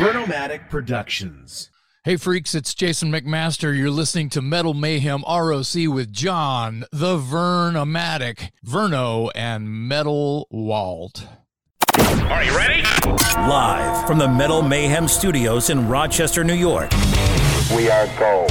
Vernomatic Productions. Hey freaks, it's Jason McMaster. You're listening to Metal Mayhem ROC with John, the Vernomatic, Verno, and Metal Walt. Are you ready? Live from the Metal Mayhem Studios in Rochester, New York. We are gold.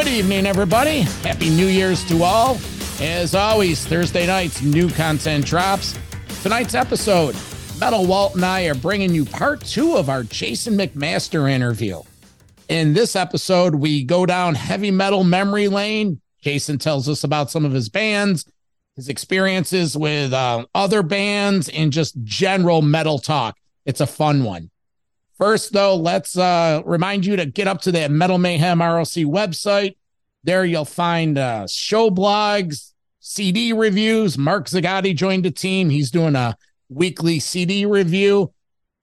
Good evening, everybody. Happy New Year's to all. As always, Thursday nights, new content drops. Tonight's episode, Metal Walt and I are bringing you part two of our Jason McMaster interview. In this episode, we go down heavy metal memory lane. Jason tells us about some of his bands, his experiences with uh, other bands, and just general metal talk. It's a fun one. First, though, let's uh, remind you to get up to the Metal Mayhem ROC website. There you'll find uh, show blogs, CD reviews. Mark Zagatti joined the team. He's doing a weekly CD review.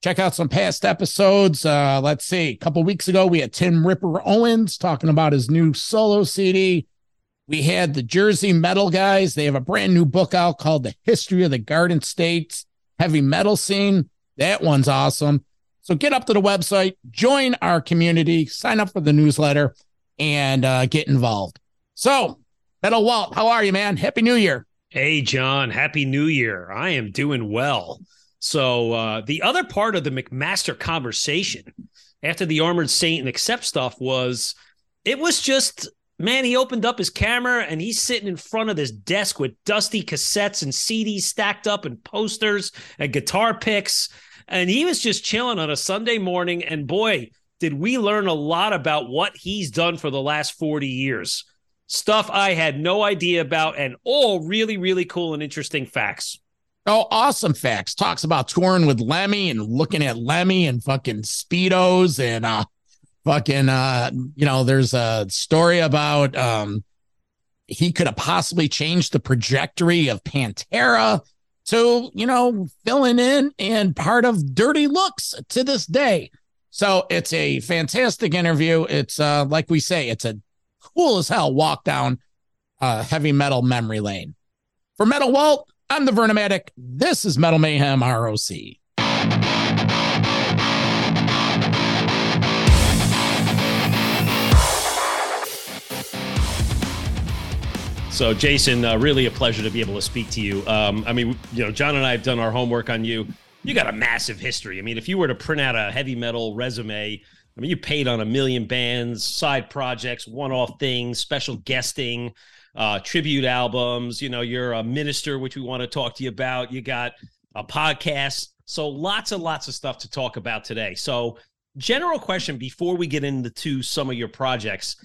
Check out some past episodes. Uh, let's see. A couple weeks ago, we had Tim Ripper Owens talking about his new solo CD. We had the Jersey Metal guys. They have a brand new book out called The History of the Garden States Heavy Metal Scene. That one's awesome. So get up to the website, join our community, sign up for the newsletter, and uh, get involved. So, Metal Walt, how are you, man? Happy New Year. Hey, John. Happy New Year. I am doing well. So, uh, the other part of the McMaster conversation after the Armored Saint and Accept stuff was it was just, man, he opened up his camera and he's sitting in front of this desk with dusty cassettes and CDs stacked up and posters and guitar picks and he was just chilling on a Sunday morning. And boy, did we learn a lot about what he's done for the last 40 years. Stuff I had no idea about, and all really, really cool and interesting facts. Oh, awesome facts. Talks about touring with Lemmy and looking at Lemmy and fucking Speedos and uh fucking uh you know, there's a story about um he could have possibly changed the trajectory of Pantera to, you know, filling in and part of Dirty Looks to this day. So it's a fantastic interview. It's uh like we say, it's a cool as hell walk down uh heavy metal memory lane. For Metal Walt, I'm the Vernomatic. This is Metal Mayhem ROC. So, Jason, uh, really a pleasure to be able to speak to you. Um, I mean, you know, John and I have done our homework on you. You got a massive history. I mean, if you were to print out a heavy metal resume, I mean, you paid on a million bands, side projects, one off things, special guesting, uh, tribute albums. You know, you're a minister, which we want to talk to you about. You got a podcast. So, lots and lots of stuff to talk about today. So, general question before we get into some of your projects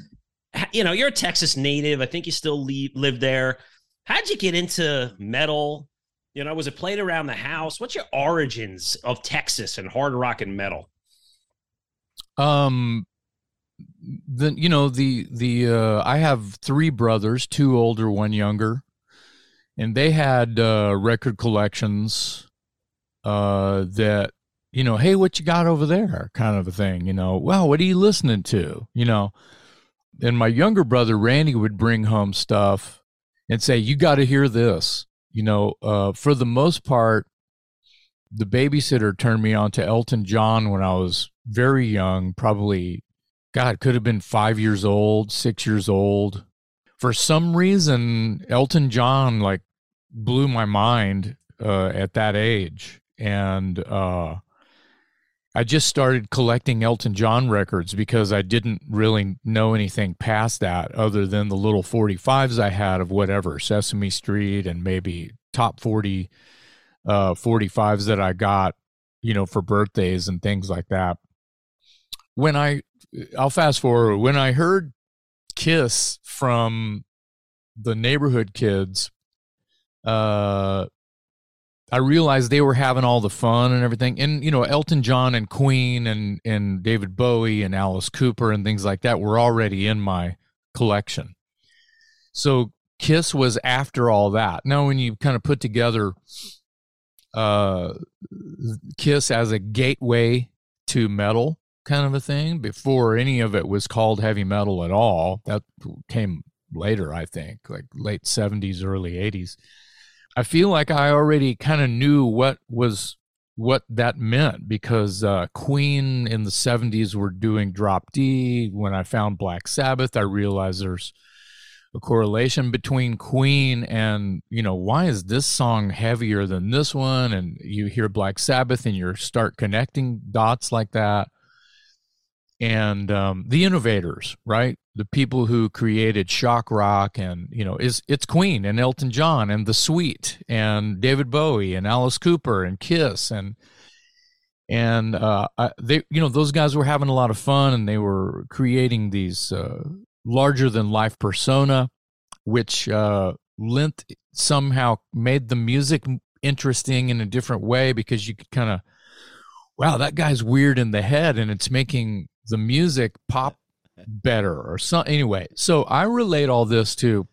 you know, you're a Texas native. I think you still leave, live there. How'd you get into metal? You know, was it played around the house? What's your origins of Texas and hard rock and metal? Um, the you know the the uh, I have three brothers, two older, one younger, and they had uh, record collections uh, that you know, hey, what you got over there, kind of a thing. You know, well, what are you listening to? You know, and my younger brother Randy would bring home stuff and say, "You got to hear this." You know, uh, for the most part, the babysitter turned me on to Elton John when I was very young, probably, God, could have been five years old, six years old. For some reason, Elton John like blew my mind uh, at that age, and uh, I just started collecting Elton John records because I didn't really know anything past that other than the little 45s I had of whatever, Sesame Street and maybe top 40 uh 45s that I got, you know, for birthdays and things like that. When I I'll fast forward, when I heard Kiss from the neighborhood kids uh I realized they were having all the fun and everything. And, you know, Elton John and Queen and, and David Bowie and Alice Cooper and things like that were already in my collection. So Kiss was after all that. Now, when you kind of put together uh, Kiss as a gateway to metal kind of a thing, before any of it was called heavy metal at all, that came later, I think, like late 70s, early 80s I feel like I already kind of knew what was what that meant because uh, Queen in the 70s were doing drop D. When I found Black Sabbath, I realized there's a correlation between Queen and, you know, why is this song heavier than this one? And you hear Black Sabbath and you start connecting dots like that and um, the innovators, right? The people who created shock rock, and you know, is it's Queen and Elton John and The Sweet and David Bowie and Alice Cooper and Kiss and and uh, they, you know, those guys were having a lot of fun and they were creating these uh, larger than life persona, which uh, lent somehow made the music interesting in a different way because you could kind of wow, that guy's weird in the head and it's making the music pop better or something. Anyway, so I relate all this to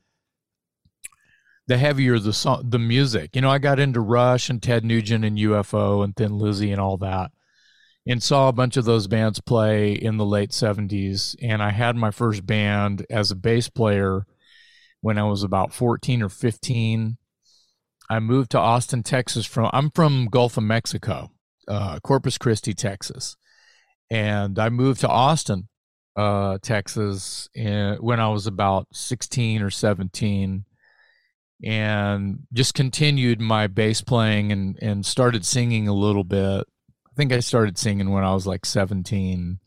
the heavier the song, the music. You know, I got into Rush and Ted Nugent and UFO and Thin Lizzy and all that, and saw a bunch of those bands play in the late '70s. And I had my first band as a bass player when I was about 14 or 15. I moved to Austin, Texas. From I'm from Gulf of Mexico, uh, Corpus Christi, Texas and I moved to Austin, uh, Texas, in, when I was about 16 or 17, and just continued my bass playing and and started singing a little bit. I think I started singing when I was like 17,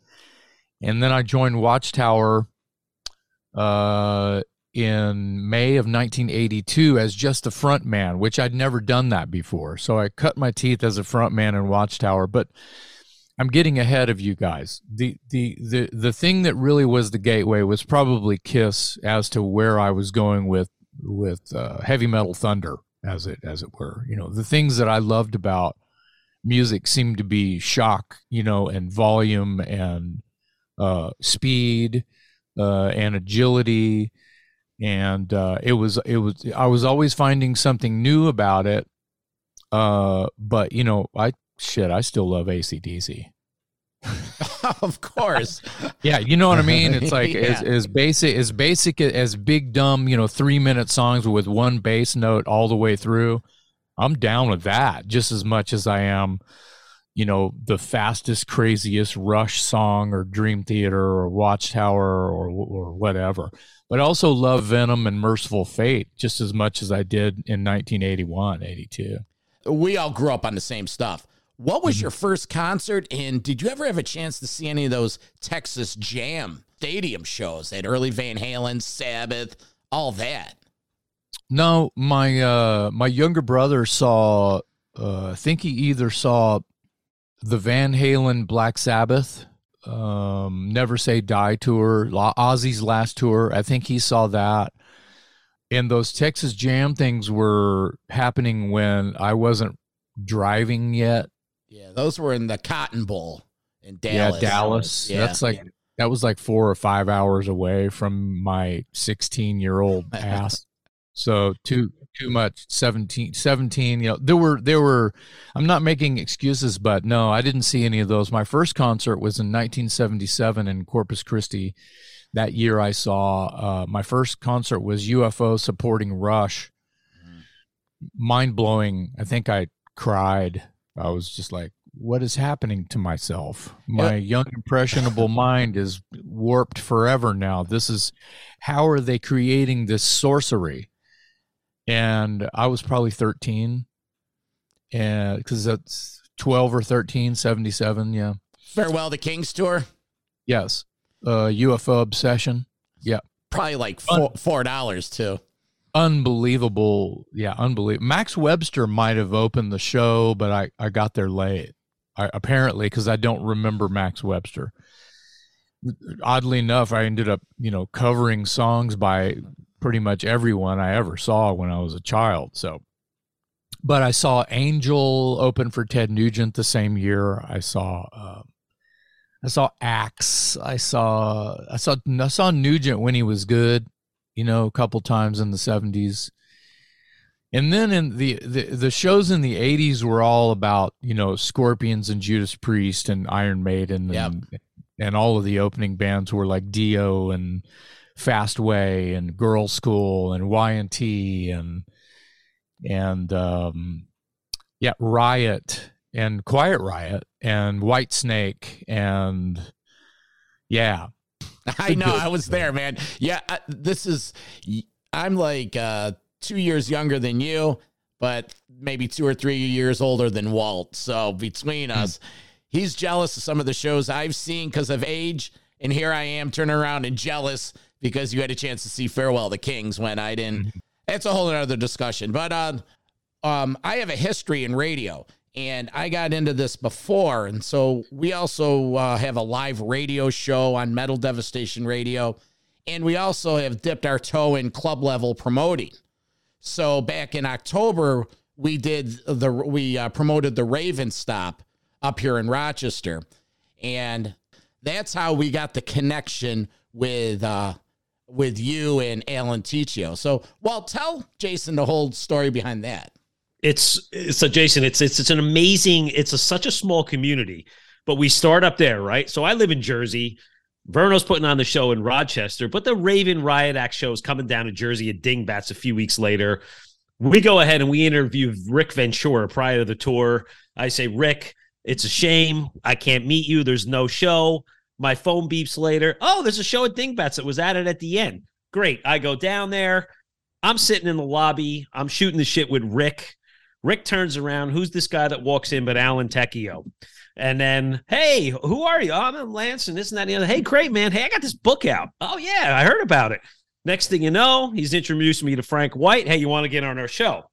and then I joined Watchtower. Uh, in May of 1982 as just a front man, which I'd never done that before. So I cut my teeth as a front man in Watchtower. But I'm getting ahead of you guys. The the the the thing that really was the gateway was probably Kiss as to where I was going with with uh, heavy metal thunder as it as it were. You know, the things that I loved about music seemed to be shock, you know, and volume and uh, speed uh, and agility and uh, it was it was I was always finding something new about it. Uh, but you know, I shit, I still love ACDC. of course. yeah, you know what I mean? It's like yeah. as, as basic as basic as big dumb, you know, three minute songs with one bass note all the way through. I'm down with that just as much as I am, you know, the fastest, craziest Rush song or Dream Theater or Watchtower or or whatever. But I also love Venom and Mercyful Fate just as much as I did in 1981, 82. We all grew up on the same stuff. What was mm-hmm. your first concert? And did you ever have a chance to see any of those Texas Jam stadium shows? Had early Van Halen, Sabbath, all that. No, my uh my younger brother saw uh I think he either saw the Van Halen Black Sabbath um Never Say Die tour, Ozzy's last tour. I think he saw that. And those Texas Jam things were happening when I wasn't driving yet yeah, those were in the Cotton Bowl in Dallas. Yeah, Dallas. Yeah. That's like that was like four or five hours away from my 16 year old ass. so too too much 17 17 you know there were there were i'm not making excuses but no i didn't see any of those my first concert was in 1977 in corpus christi that year i saw uh, my first concert was ufo supporting rush mm-hmm. mind-blowing i think i cried I was just like, what is happening to myself? My young impressionable mind is warped forever now. This is how are they creating this sorcery? And I was probably 13 and because that's 12 or 13, 77. Yeah. Farewell to Kings tour. Yes. Uh, UFO obsession. Yeah. Probably like four, four dollars too unbelievable. Yeah, unbelievable. Max Webster might have opened the show, but I, I got there late, I, apparently, because I don't remember Max Webster. Oddly enough, I ended up, you know, covering songs by pretty much everyone I ever saw when I was a child. So, but I saw Angel open for Ted Nugent the same year. I saw uh, I saw Axe. I saw I saw I saw Nugent when he was good, you know, a couple times in the seventies. And then in the, the the shows in the eighties were all about, you know, Scorpions and Judas Priest and Iron Maiden and yep. and all of the opening bands were like Dio and Fastway and Girlschool and Y and T and and um, yeah, Riot and Quiet Riot and Whitesnake and yeah. I know I was there, man. Yeah, this is I'm like uh 2 years younger than you, but maybe 2 or 3 years older than Walt. So between hmm. us, he's jealous of some of the shows I've seen cuz of age, and here I am turning around and jealous because you had a chance to see Farewell the Kings when I didn't. Mm-hmm. It's a whole other discussion. But uh, um, I have a history in radio, and I got into this before. And so we also uh, have a live radio show on Metal Devastation Radio. And we also have dipped our toe in club level promoting. So back in October, we did the we uh, promoted the Raven Stop up here in Rochester, and that's how we got the connection with uh, with you and Alan Tecchio. So, well, tell Jason the whole story behind that. It's so Jason. It's it's it's an amazing. It's a, such a small community, but we start up there, right? So I live in Jersey. Verno's putting on the show in Rochester, but the Raven Riot Act show is coming down to Jersey at Dingbatz a few weeks later. We go ahead and we interview Rick Ventura prior to the tour. I say, Rick, it's a shame I can't meet you. There's no show. My phone beeps later. Oh, there's a show at Dingbatz that was added at the end. Great. I go down there. I'm sitting in the lobby. I'm shooting the shit with Rick. Rick turns around. Who's this guy that walks in but Alan Tecchio? And then, hey, who are you? Oh, I'm Lance and this and that and the other. Hey, great, man. Hey, I got this book out. Oh, yeah, I heard about it. Next thing you know, he's introduced me to Frank White. Hey, you want to get on our show?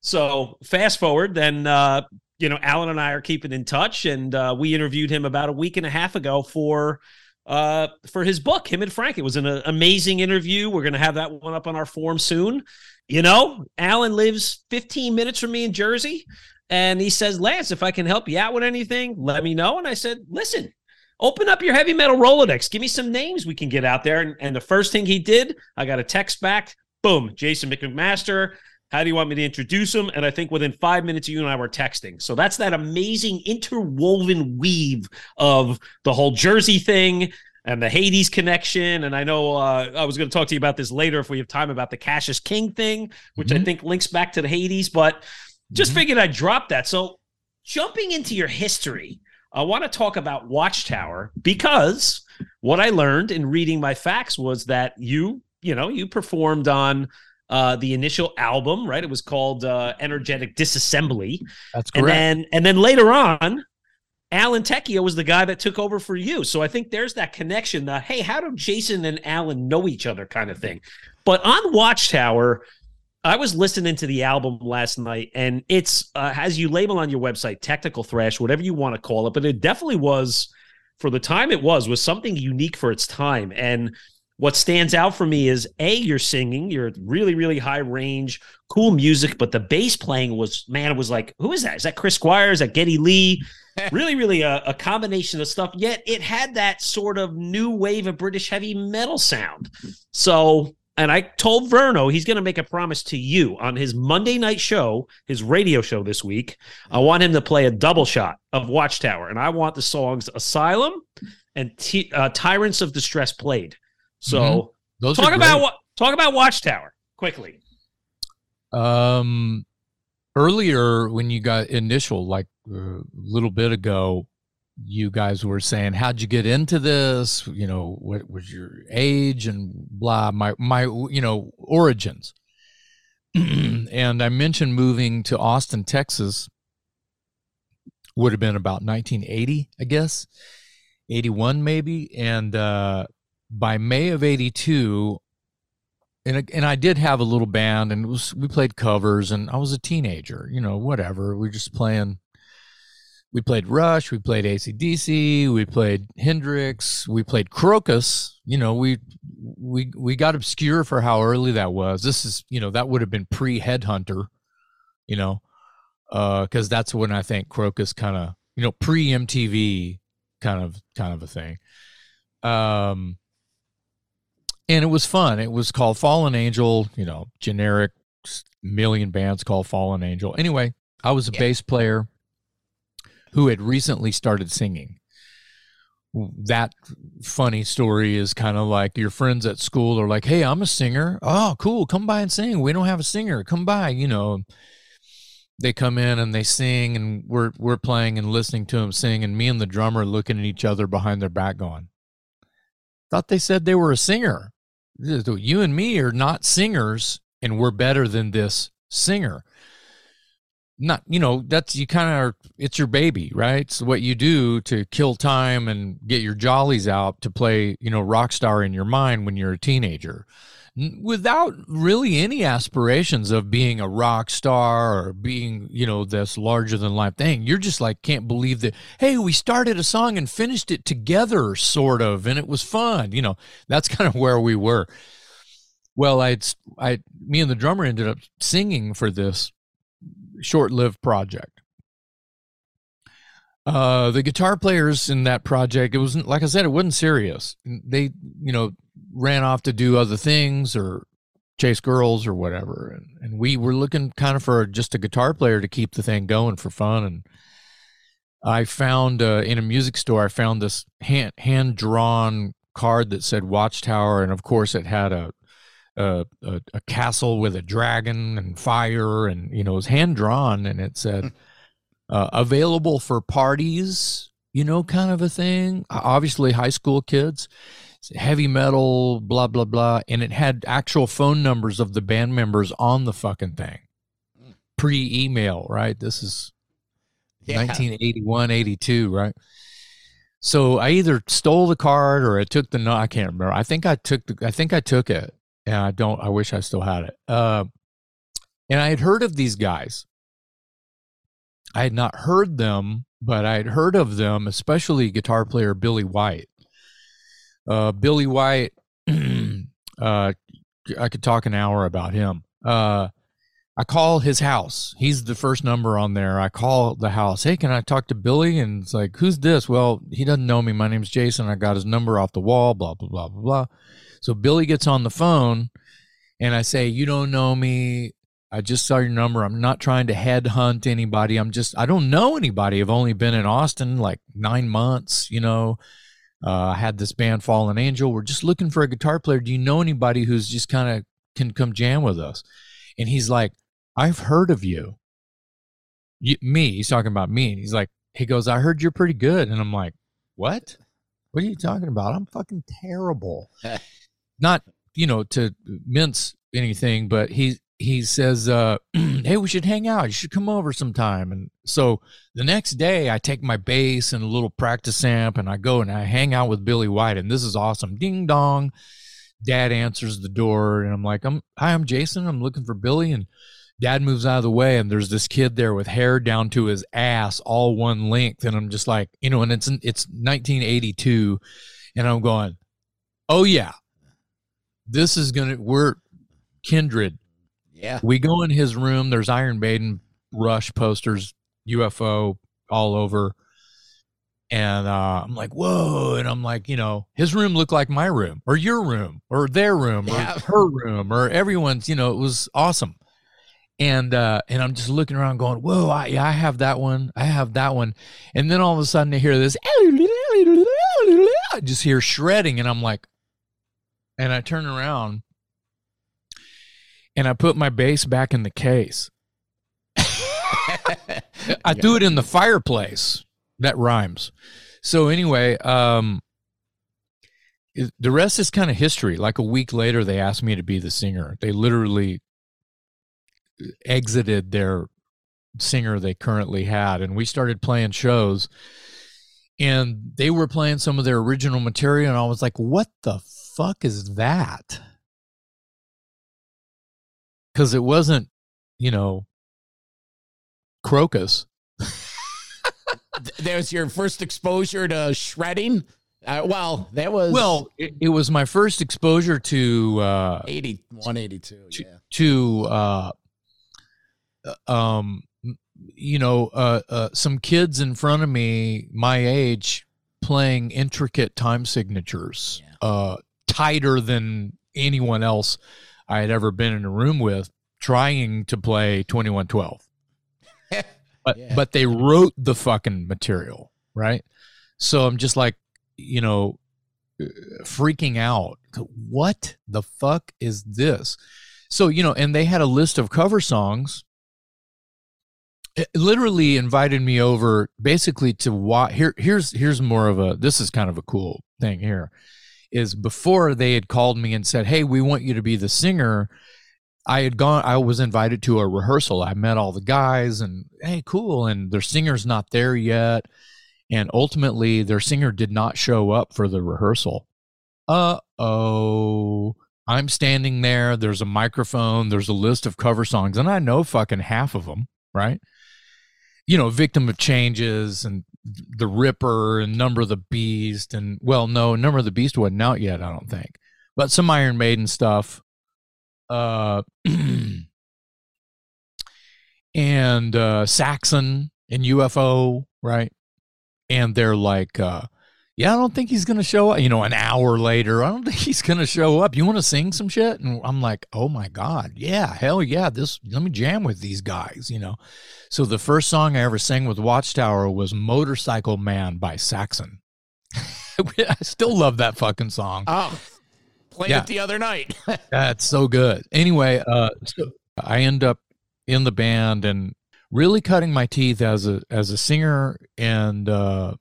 So fast forward, then uh, you know, Alan and I are keeping in touch, and uh, we interviewed him about a week and a half ago for uh, for his book, him and Frank. It was an uh, amazing interview. We're going to have that one up on our form soon. You know, Alan lives 15 minutes from me in Jersey, and he says, Lance, if I can help you out with anything, let me know. And I said, listen, open up your heavy metal Rolodex. Give me some names we can get out there. And, and the first thing he did, I got a text back. Boom, Jason McMaster how do you want me to introduce him? And I think within five minutes, you and I were texting. So that's that amazing interwoven weave of the whole Jersey thing and the Hades connection. And I know uh, I was going to talk to you about this later if we have time about the Cassius King thing, which mm-hmm. I think links back to the Hades, but just mm-hmm. figured I'd drop that. So jumping into your history, I want to talk about Watchtower because what I learned in reading my facts was that you, you know, you performed on uh, the initial album, right? It was called uh, Energetic Disassembly. That's correct. And then, and then later on, Alan Tecchio was the guy that took over for you. So I think there's that connection. The hey, how do Jason and Alan know each other kind of thing. But on Watchtower, I was listening to the album last night, and it's uh, as you label on your website, technical thrash, whatever you want to call it. But it definitely was, for the time it was, was something unique for its time. And what stands out for me is a you're singing you're really really high range cool music but the bass playing was man it was like who is that is that chris squire is that geddy lee really really a, a, combination of stuff yet it had that sort of new wave of british heavy metal sound so and i told verno he's going to make a promise to you on his monday night show his radio show this week i want him to play a double shot of watchtower and i want the songs asylum and T- uh, tyrants of distress played so mm-hmm. Those talk about talk about Watchtower quickly. Um, earlier when you got initial, like a little bit ago, you guys were saying, "How'd you get into this? You know, what was your age and blah." My my, you know, origins. and I mentioned moving to Austin, Texas. Would have been about 1980, I guess, 81 maybe, and uh, by May of 82, and, and I did have a little band and was, we played covers and I was a teenager, you know, whatever. We were just playing, we played Rush, we played ACDC, we played Hendrix, we played Krokus. you know, we, we, we got obscure for how early that was. This is, you know, that would have been pre headhunter, you know, because that's when I think Krokus kind of you know pre MTV kind of kind of a thing. Um, and it was fun. It was called Fallen Angel. You know, generic million bands called Fallen Angel. Anyway, I was a Yeah. bass player who had recently started singing. That funny story is kind of like your friends at school are like, "Hey, I'm a singer. Oh, cool. Come by and sing. We don't have a singer. Come by." You know, they come in and they sing, and we're we're playing and listening to them sing, and me and the drummer looking at each other behind their back, going, "Thought they said they were a singer. You and me are not singers, and we're better than this singer." Not, you know, that's you kind of it's your baby, right? It's what you do to kill time and get your jollies out to play, you know, rock star in your mind when you're a teenager without really any aspirations of being a rock star or being, you know, this larger than life thing. You're just like, can't believe that, hey, we started a song and finished it together, sort of, and it was fun. You know, that's kind of where we were. Well, I'd, I, me and the drummer ended up singing for this short lived project. Uh, the guitar players in that project, it wasn't, like I said, it wasn't serious. They, you know, ran off to do other things or chase girls or whatever. And, and we were looking kind of for just a guitar player to keep the thing going for fun. And I found uh, in a music store, I found this hand hand drawn card that said Watchtower, and of course, it had a a, a a castle with a dragon and fire, and you know, it was hand drawn, and it said uh, available for parties, you know, kind of a thing. Obviously, high school kids heavy metal, blah blah blah, and it had actual phone numbers of the band members on the fucking thing. Pre-email, right? This is Yeah. 1981, 82, right? So I either stole the card or I took the no, I can't remember. I think I took the I think I took it. And I don't I wish I still had it. Uh and I had heard of these guys. I had not heard them, but I had heard of them, especially guitar player Billy White. Uh, Billy White, uh, I could talk an hour about him. Uh, I call his house. He's the first number on there. I call the house. Hey, can I talk to Billy? And it's like, who's this? Well, he doesn't know me. My name's Jason. I got his number off the wall. Blah blah blah blah blah. So Billy gets on the phone, and I say, you don't know me. I just saw your number. I'm not trying to headhunt anybody. I'm just, I don't know anybody. I've only been in Austin like nine months, you know. Uh, I had this band Fallen Angel. We're just looking for a guitar player. Do you know anybody who's just kind of can come jam with us? And he's like, I've heard of you. you. Me, he's talking about me. And he's like, he goes, I heard you're pretty good. And I'm like, what? What are you talking about? I'm fucking terrible. Not, you know, to mince anything, but he he says, uh, hey, we should hang out. You should come over sometime. And so the next day I take my bass and a little practice amp and I go and I hang out with Billy White and this is awesome. Ding dong. Dad answers the door and I'm like, I'm hi, I'm Jason. I'm looking for Billy. And dad moves out of the way and there's this kid there with hair down to his ass, all one length. And I'm just like, you know, and it's it's 1982. And I'm going, Oh yeah. This is gonna we're kindred Yeah. we go in his room. There's Iron Maiden, Rush posters, UFO all over. And uh, I'm like, whoa. And I'm like, you know, his room looked like my room or your room or their room Yeah. or her room or everyone's, you know, it was awesome. And uh, and I'm just looking around going, whoa, I, yeah, I have that one. I have that one. And then all of a sudden I hear this, I just hear shredding. And I'm like, and I turn around and I put my bass back in the case. I threw it in the fireplace. That rhymes. So anyway, um the rest is kind of history. Like a week later they asked me to be the singer. They literally exited their singer they currently had and we started playing shows and they were playing some of their original material and I was like, "What the fuck is that?" Cuz it wasn't, you know, Krokus. Th- There's your first exposure to shredding. Uh, well, that was Well, it, it was my first exposure to uh 81, 82. to, Yeah. to uh uh, um you know, uh, uh, some kids in front of me, my age, playing intricate time signatures, uh, tighter than anyone else I had ever been in a room with, trying to play 2112. but Yeah. but they wrote the fucking material, right? So I'm just like, you know, uh, freaking out. What the fuck is this? So, you know, and they had a list of cover songs. It literally invited me over basically to watch here here's here's more of a this is kind of a cool thing here is before they had called me and said, "Hey, we want you to be the singer." I had gone I was invited to a rehearsal. I met all the guys and hey, cool and their singer's not there yet and ultimately their singer did not show up for the rehearsal. Uh-oh. I'm standing there, there's a microphone, there's a list of cover songs and I know fucking half of them, right? You know, Victim of Changes and The Ripper and Number of the Beast and well, no, Number of the Beast wasn't out yet, I don't think. But some Iron Maiden stuff. Uh and uh Saxon and UFO, right? And they're like, uh, yeah, I don't think he's gonna show up. You know, an hour later, I don't think he's gonna show up. You want to sing some shit? And I'm like, oh my god, yeah, hell yeah. This let me jam with these guys. You know, so the first song I ever sang with Watchtower was "Motorcycle Man" by Saxon. I still love that fucking song. Oh, played Yeah. it the other night. That's so good. Anyway, uh, so I end up in the band and really cutting my teeth as a as a singer, and uh,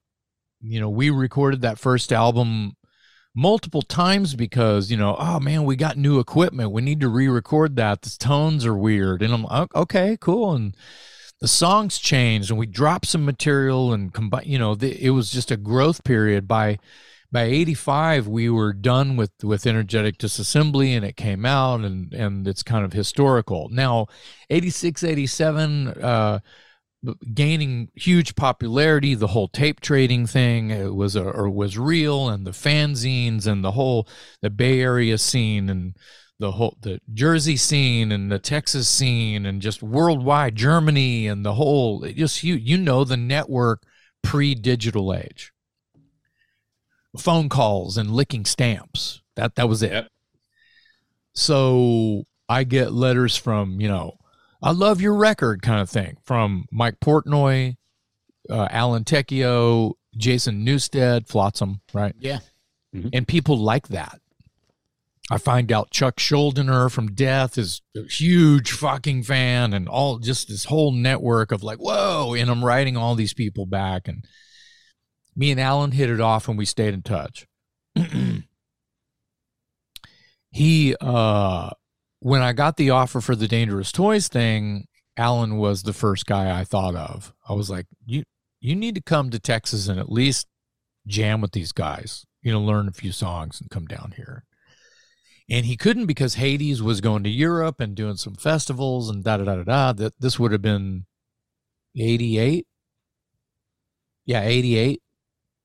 you know, we recorded that first album multiple times because you know, oh man, we got new equipment. We need to re-record that. The tones are weird, and I'm like okay, cool, and the songs changed, and we dropped some material and combine. You know, the, it was just a growth period by by 85 we were done with with energetic disassembly and it came out and and it's kind of historical now 86 87 uh gaining huge popularity the whole tape trading thing it was a, or was real and the fanzines and the whole the bay area scene and the whole the jersey scene and the texas scene and just worldwide germany and the whole it just you you know the network pre-digital age phone calls and licking stamps. That that was it. Yep. So I get letters from you know, I love your record kind of thing from Mike Portnoy, uh, Alan Tecchio, Jason Newsted, Flotsam, right? yeah. and people like that. I find out Chuck Schuldiner from Death is a huge fucking fan, and all just this whole network of like, whoa! And I'm writing all these people back, and me and Alan hit it off, and we stayed in touch. he, uh, when I got the offer for the Dangerous Toys thing, Alan was the first guy I thought of. I was like, you, you need to come to Texas and at least jam with these guys, you know, learn a few songs and come down here. And he couldn't because Hades was going to Europe and doing some festivals and da da da da da. That this would have been 88. Yeah, 88,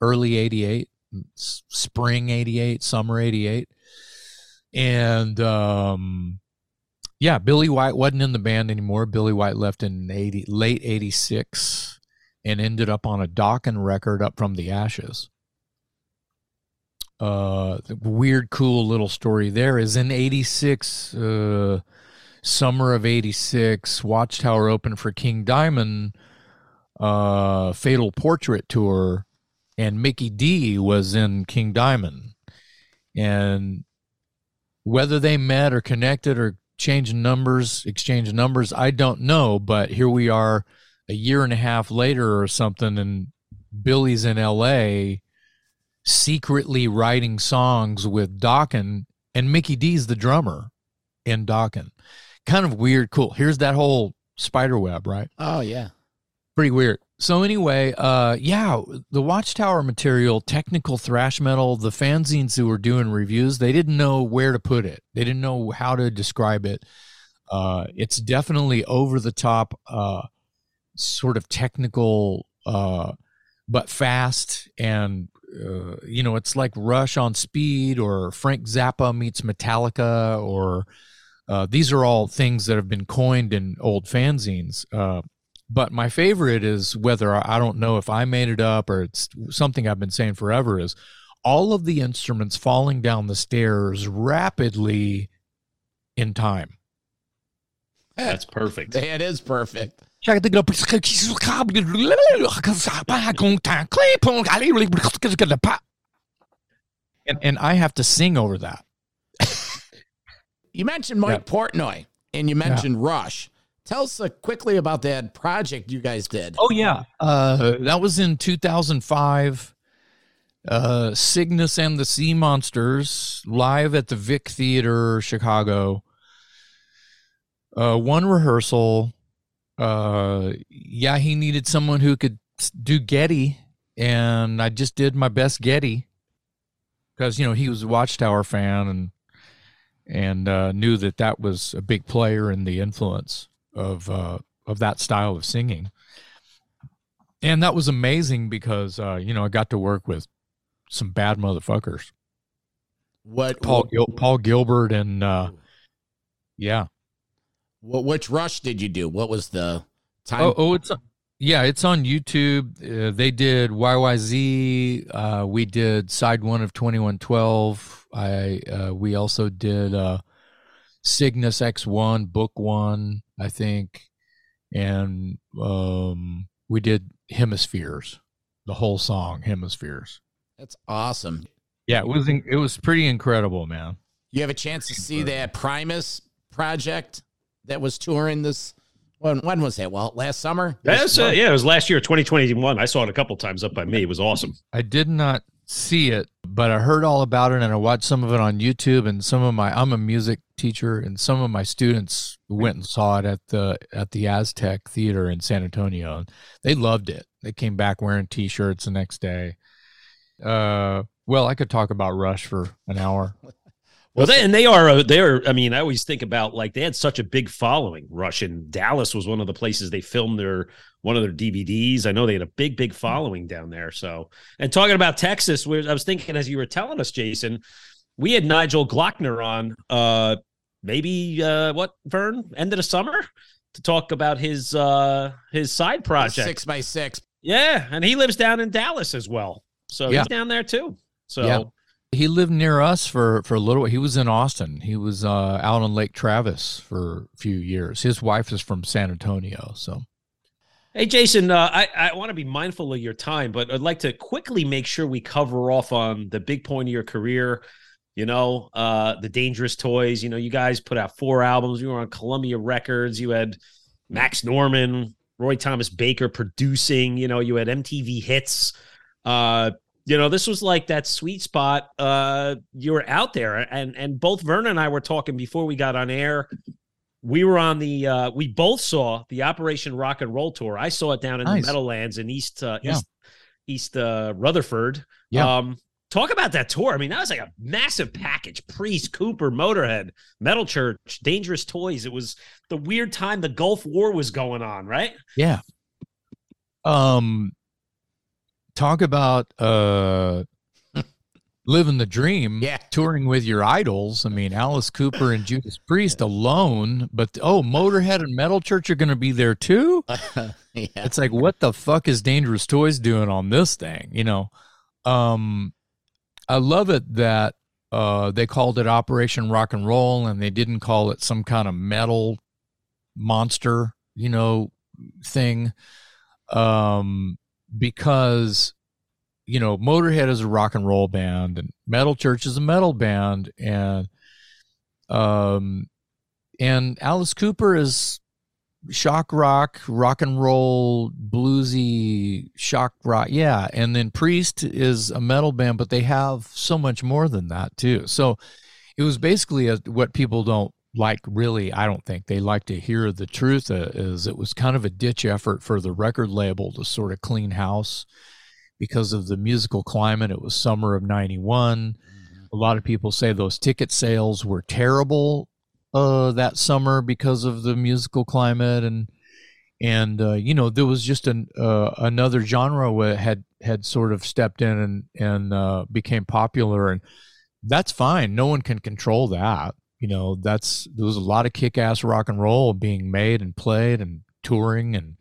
early eighty eight, spring 88, summer 88. And um yeah, Billy White wasn't in the band anymore. Billy White left in 80 late 86 and ended up on a Dokken record up from the ashes uh the weird cool little story there is in 86 uh summer of 86 watchtower opened for king diamond uh fatal portrait tour and mikkey dee was in king diamond and whether they met or connected or changed numbers exchange numbers i don't know but here we are a year and a half later or something and billy's in la secretly writing songs with Dokken, and Mikkey Dee's the drummer in Dokken. Kind of weird, cool. Here's that whole spider web, right? Oh yeah. Pretty weird. So anyway, uh yeah, the Watchtower material, technical thrash metal, the fanzines who were doing reviews, they didn't know where to put it. They didn't know how to describe it. Uh it's definitely over the top uh sort of technical uh but fast and uh, you know it's like rush on speed or frank zappa meets metallica or uh, these are all things that have been coined in old fanzines uh, but my favorite is whether I don't know if I made it up or it's something I've been saying forever is all of the instruments falling down the stairs rapidly in time. That's perfect. It is perfect. And, and I have to sing over that. You mentioned Mike Portnoy and you mentioned Rush. Tell us uh, quickly about that project you guys did. Oh yeah, uh, that was in 2005. Uh, Cygnus and the Sea Monsters live at the Vic Theater, Chicago. Uh, one rehearsal. Uh, yeah, he needed someone who could do Geddy, and I just did my best Geddy because you know he was a Watchtower fan and and uh, knew that that was a big player in the influence of uh, of that style of singing. And that was amazing because uh, you know I got to work with some bad motherfuckers. What Paul Gil- Paul Gilbert and uh, yeah. what which Rush did you do? What was the time? Oh, oh, it's yeah, it's on YouTube. Uh, they did YYZ. Uh, we did side one of twenty one twelve. I uh, we also did uh, Cygnus X one, book one, I think, and um, we did Hemispheres, the whole song Hemispheres. That's awesome. Yeah, it was in, it was pretty incredible, man. You have a chance to see that Primus project that was touring this. When when was that? Well, last summer. That's uh, yeah, it was last year, 2021. I saw it a couple times up by me. It was awesome. I did not see it, but I heard all about it and I watched some of it on YouTube and some of my I'm a music teacher and some of my students went and saw it at the at the Aztec Theater in San Antonio and they loved it. They came back wearing t-shirts the next day. Uh well, I could talk about Rush for an hour. Well, they, and they are uh, they're. I mean, I always think about like they had such a big following. Rush in Dallas was one of the places they filmed their one of their DVDs. I know they had a big, big following down there. So, and talking about Texas, I was thinking as you were telling us, Jason, we had Nigel Glockler on, uh, maybe uh, what Vern end of the summer to talk about his uh his side project. Six by six. Yeah, and he lives down in Dallas as well, so Yeah. he's down there too. So. Yeah. He lived near us for for a little. While he was in Austin. He was uh, out on Lake Travis for a few years. His wife is from San Antonio, so Hey, Jason, uh, I, I want to be mindful of your time, but I'd like to quickly make sure we cover off on the big point of your career. You know, uh, the Dangerous Toys. You know, you guys put out four albums. You were on Columbia Records. You had Max Norman, Roy Thomas Baker producing. You know, you had MTV hits. Uh, you know, this was like that sweet spot. Uh, you were out there, and and both Verno and I were talking before we got on air we were on the uh we both saw the operation rock and roll tour i saw it down in Nice. the meadowlands in east uh Yeah. east east uh rutherford Yeah. um talk about that tour i mean that was like a massive package priest cooper motorhead metal church dangerous toys it was the weird time the gulf war was going on right Yeah. Um talk about uh living the dream. Yeah. Touring with your idols. I mean, Alice Cooper and Judas Priest alone, but oh, Motorhead and Metal Church are going to be there too. yeah. It's like what the fuck is Dangerous Toys doing on this thing, you know? Um I love it that uh they called it Operation Rock and Roll and they didn't call it some kind of metal monster, you know, thing um, because you know Motorhead is a rock and roll band and Metal Church is a metal band and um and Alice Cooper is shock rock, rock and roll, bluesy shock rock. Yeah, and then Priest is a metal band, but they have so much more than that too. So it was basically a, what people don't like really i don't think they like to hear the truth uh, is it was kind of a ditch effort for the record label to sort of clean house because of the musical climate it was summer of 91 a lot of people say those ticket sales were terrible uh that summer because of the musical climate and and uh, you know there was just an uh, another genre where had had sort of stepped in and and uh, became popular and that's fine. No one can control that. You know that's there was a lot of kick-ass rock and roll being made and played and touring and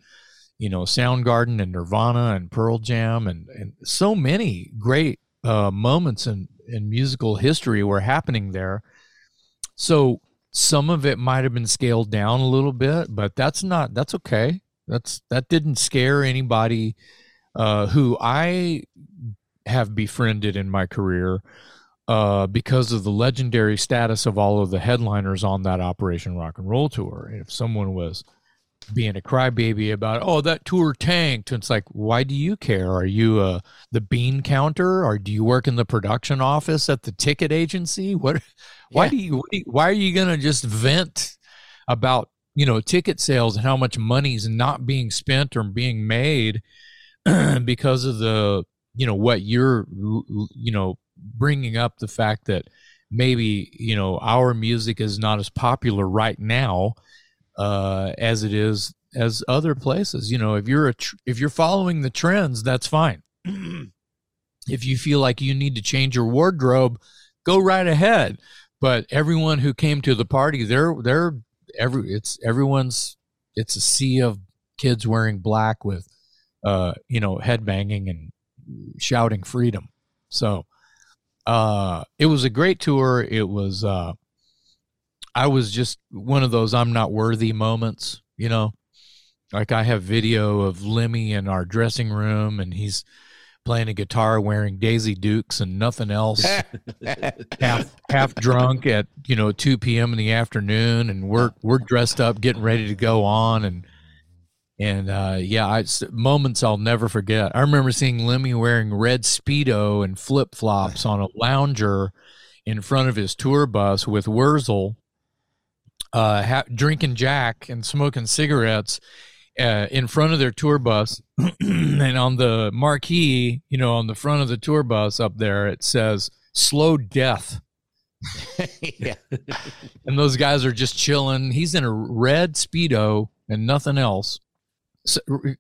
you know, Soundgarden and Nirvana and Pearl Jam and, and so many great uh, moments in, in musical history were happening there. So some of it might have been scaled down a little bit, but that's not, that's okay. That's, that didn't scare anybody uh, who I have befriended in my career uh, because of the legendary status of all of the headliners on that Operation Rock and Roll tour. If someone was being a crybaby about, oh, that tour tanked, and it's like, why do you care? Are you uh, the bean counter, or do you work in the production office at the ticket agency? What? Why Yeah. do you? Why are you gonna just vent about you know ticket sales and how much money's not being spent or being made because of the you know what you're you know bringing up the fact that maybe you know our music is not as popular right now uh, as it is as other places. You know, if you're a tr- if you're following the trends, that's fine. if you feel like you need to change your wardrobe, go right ahead. But everyone who came to the party, they're they're every it's everyone's it's a sea of kids wearing black with uh you know headbanging and shouting freedom. So uh it was a great tour. It was uh I was just one of those I'm not worthy moments, you know. Like I have video of Lemmy in our dressing room and he's playing a guitar wearing Daisy Dukes and nothing else. half half drunk at, you know, 2 p.m. in the afternoon and we're we're dressed up getting ready to go on and and uh, yeah, I, moments I'll never forget. I remember seeing Lemmy wearing red speedo and flip flops on a lounger in front of his tour bus with Wurzel, uh, ha- drinking Jack and smoking cigarettes uh, in front of their tour bus. and on the marquee, you know, on the front of the tour bus up there, it says "Slow Death." yeah. and those guys are just chilling. He's in a red speedo and nothing else.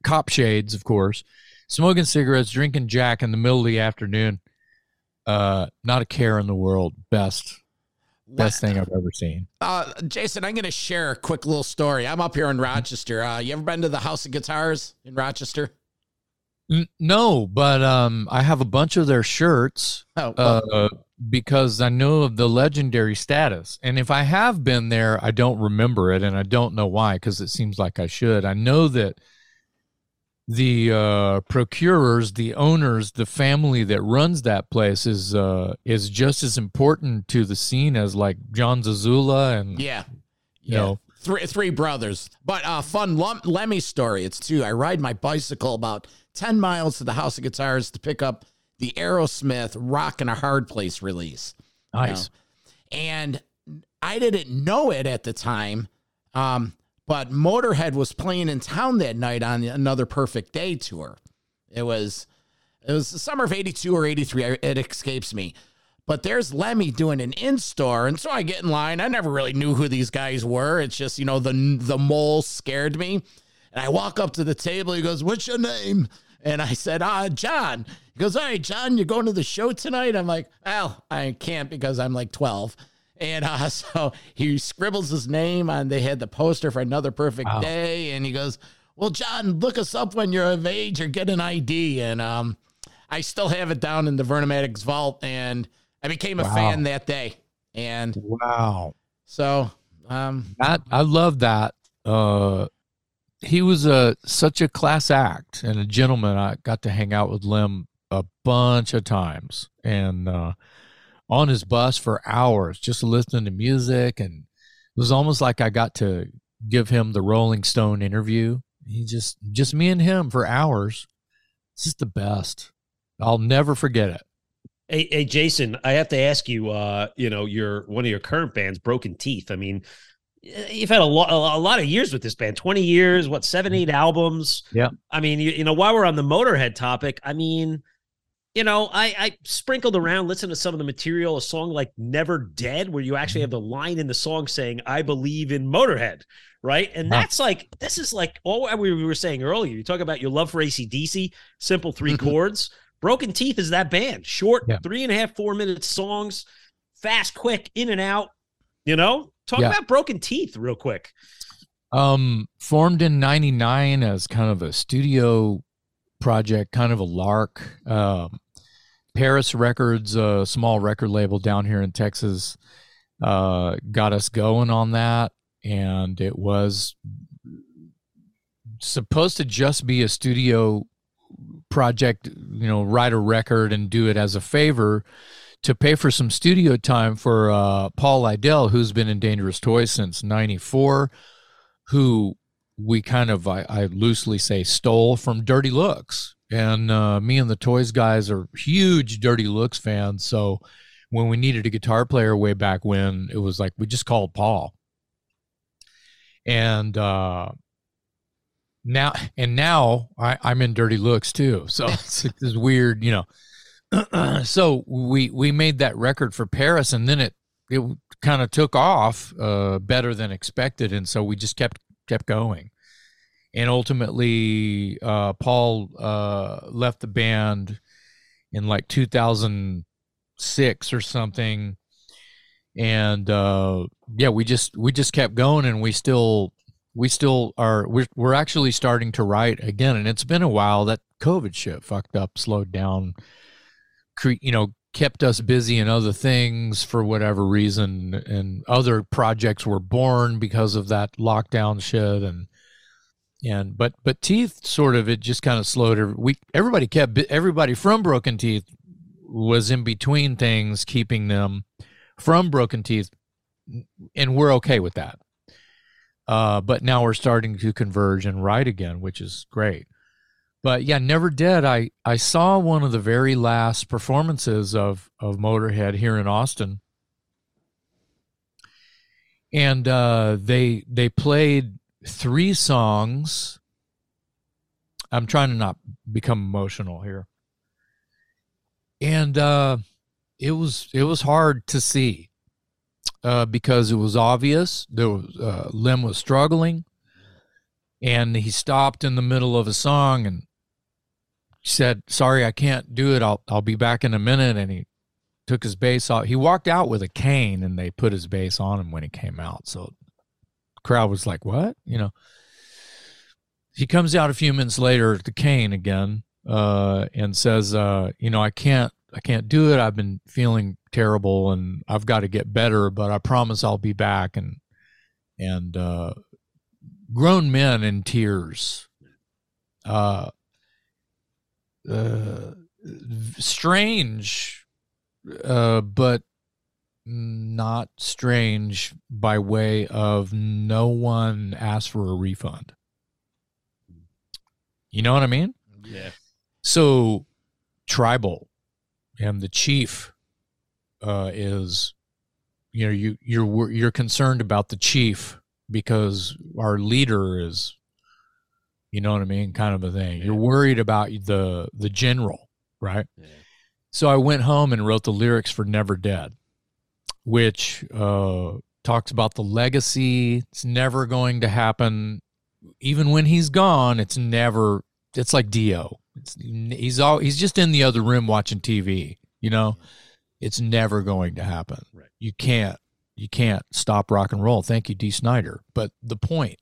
Cop shades, of course, smoking cigarettes, drinking Jack in the middle of the afternoon. Uh, not a care in the world. Best, best thing I've ever seen. Uh, Jason, I'm going to share a quick little story. I'm up here in Rochester. Uh, you ever been to the House of Guitars in Rochester? N- no, but um, I have a bunch of their shirts. Oh, well, uh, because I know of the legendary status. And if I have been there, I don't remember it, and I don't know why, because it seems like I should. I know that the uh, procurers, the owners, the family that runs that place is uh, is just as important to the scene as like Jon Zazula and yeah. you Yeah. know. Three, three brothers. But uh, fun Lem- Lemmy story. It's two. I ride my bicycle about 10 miles to the House of Guitars to pick up the Aerosmith Rock in a Hard Place release. Nice. and I didn't know it at the time. Um, but Motorhead was playing in town that night on another Perfect Day tour. It was it was the summer of 82 or 83. It escapes me. But there's Lemmy doing an in store. And so I get in line. I never really knew who these guys were. It's just, you know, the the mole scared me. And I walk up to the table. He goes, What's your name? And I said, uh, John. He goes, All right, John, you're going to the show tonight? I'm like, Well, I can't because I'm like 12. And uh, so he scribbles his name on, they had the poster for another perfect Wow. day. And he goes, Well, John, look us up when you're of age or get an ID. And um, I still have it down in the Vernomatics vault. And I became a Wow. fan that day. And Wow. so, um, That I love that. Uh, he was a such a class act and a gentleman. I got to hang out with Lem a bunch of times and uh, on his bus for hours, just listening to music, and it was almost like I got to give him the Rolling Stone interview. He just just me and him for hours. It's just the best. I'll never forget it. Hey, hey, Jason, I have to ask you. Uh, you know, your one of your current bands, Broken Teeth. I mean, you've had a lot, a lot of years with this band. Twenty years, what, seven, eight albums? Yeah. I mean, you, you know, while we're on the Motorhead topic, I mean, you know, I, I sprinkled around, listened to some of the material, a song like "Never Dead," where you actually have the line in the song saying, "I believe in Motorhead." Right. And Wow. that's like, this is like all we were saying earlier. You talk about your love for ACDC, simple 3 chords. Broken Teeth is that band. Short, Yeah. three and a half, four minute songs, fast, quick, in and out. You know, talk Yeah. about Broken Teeth real quick. Um, formed in '99 as kind of a studio project, kind of a lark. Um, Paris Records, a small record label down here in Texas, uh, got us going on that, and it was supposed to just be a studio project, you know, write a record and do it as a favor to pay for some studio time for uh, Paul Lidel, who's been in Dangerous Toys since '94, who we kind of, I, I, loosely say, stole from Dirty Looks. And uh, me and the Toys guys are huge Dirty Looks fans. So when we needed a guitar player way back when, it was like we just called Paul. And uh, now and now I, I'm in Dirty Looks too. So it's, it's weird, you know. so we we made that record for Paris, and then it it kind of took off uh, better than expected, and so we just kept kept going. And ultimately, uh, Paul uh, left the band in like 2006 or something, and uh, yeah, we just we just kept going, and we still we still are we're, we're actually starting to write again. And it's been a while. That covid shit fucked up slowed down cre- you know kept us busy in other things for whatever reason. And other projects were born because of that lockdown shit. And and but but teeth sort of it just kind of slowed we everybody kept everybody from broken teeth was in between things keeping them from broken teeth and we're okay with that uh, but now we're starting to converge and write again, which is great. But yeah, Never Dead. I I saw one of the very last performances of of Motorhead here in Austin, and uh, they they played three songs. I'm trying to not become emotional here, and uh, it was it was hard to see uh, because it was obvious. There was uh, Lem was struggling, and he stopped in the middle of a song and said, "Sorry, I can't do it. I'll I'll be back in a minute." And he took his bass off. He walked out with a cane, and they put his bass on him when he came out. So crowd was like, "What?" You know. He comes out a few minutes later, to cane again, uh, and says, uh, "You know, I can't I can't do it. I've been feeling terrible and I've got to get better, but I promise I'll be back. And, and, uh, grown men in tears, uh, uh, strange, uh, but not strange by way of no one asked for a refund. You know what I mean? Yeah. So tribal and the chief uh, is you know you you're you're concerned about the chief because our leader is you know what I mean kind of a thing. Yeah. You're worried about the the general, right? Yeah. So I went home and wrote the lyrics for Never Dead, which uh, talks about the legacy. It's never going to happen. Even when he's gone, it's never. It's like Dio. It's, he's all he's just in the other room watching TV. You know, it's never going to happen. Right. You can't you can't stop rock and roll. Thank you, Dee Snider. But the point,